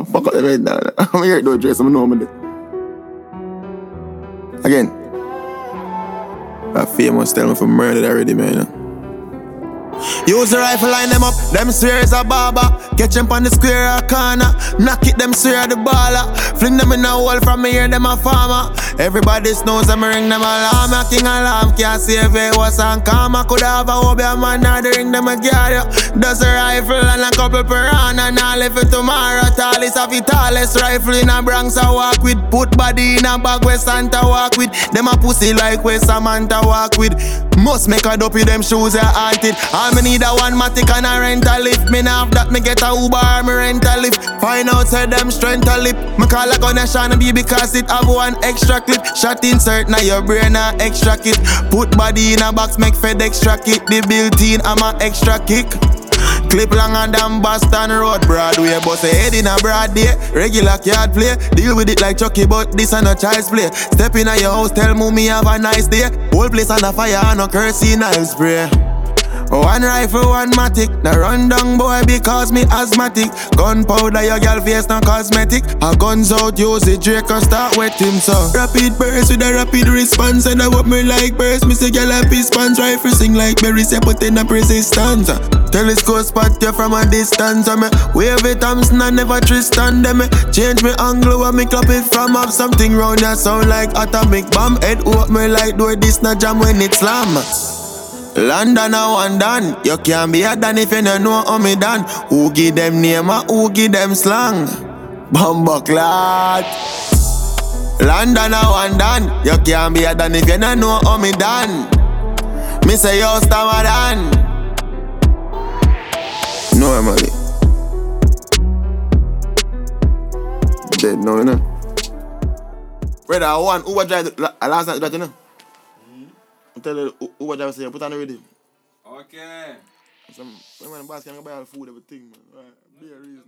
now. Fuck up the red now. I'm here to dress, I'm I'm Again. That famous tell me for murdered already, man. Use the rifle, line them up. Them swear is a barber. Catch them on the square or corner. Knock it, them swear the baller. Fling them in a hole from me, hear them a farmer. Everybody knows them ring them alarm. A king alarm can't save it. Was on karma. Could have a hobby, a man, they ring them a gear. Does a rifle and a couple piranha. Now live it tomorrow. Tallest of it, tallest rifle in a Bronx I walk with. Put body in a bag where Santa walk with. Them a pussy like where Samantha walk with. Must make a dopey them shoes are haunted. All me need a one matic and a rental lift. Me now that me get a Uber or me rent a lift. Find out say them strength a lip. Me call a gun a Sean B because it have one extra clip. Shot insert now your brain a extra kit. Put body in a box make Fed extra it The built-in I'm a extra kick. Clip longer than Boston Road, Broadway. Bust a head in a broad day. Regular card play. Deal with it like Chucky, but this and a child's play. Step in your house, tell mommy have a nice day. Whole place on a fire, no kerosene I'll spray. One rifle, one matic. Now run down boy because me asthmatic. Gunpowder, your girl face no cosmetic. A guns out, use it, Draco start wet him so. Rapid burst with a rapid response. And I what me like burst. Me say girl happy spans. Rifle sing like berry, say put in a resistance. Telescope spot you from a distance. And me wave it Thompson and never Tristan. Them me change me angle when me clap it from up. Something round that sound like atomic bomb. Head up me like do this not jam when it slam. London a one done. You can't be a done if you don't know how me done. Who give them name or who give them slang? Bumbo clot. London a one done. You can't be a done if you don't know how me done. Me say yo stammer done. Normally. Dead no, you know. Brother, I want Uber drive last night, you know. I tell you, Uber driver say, put on the ready. Okay. Some, when the boss can go buy all the food, everything, man. Right. Be a reason.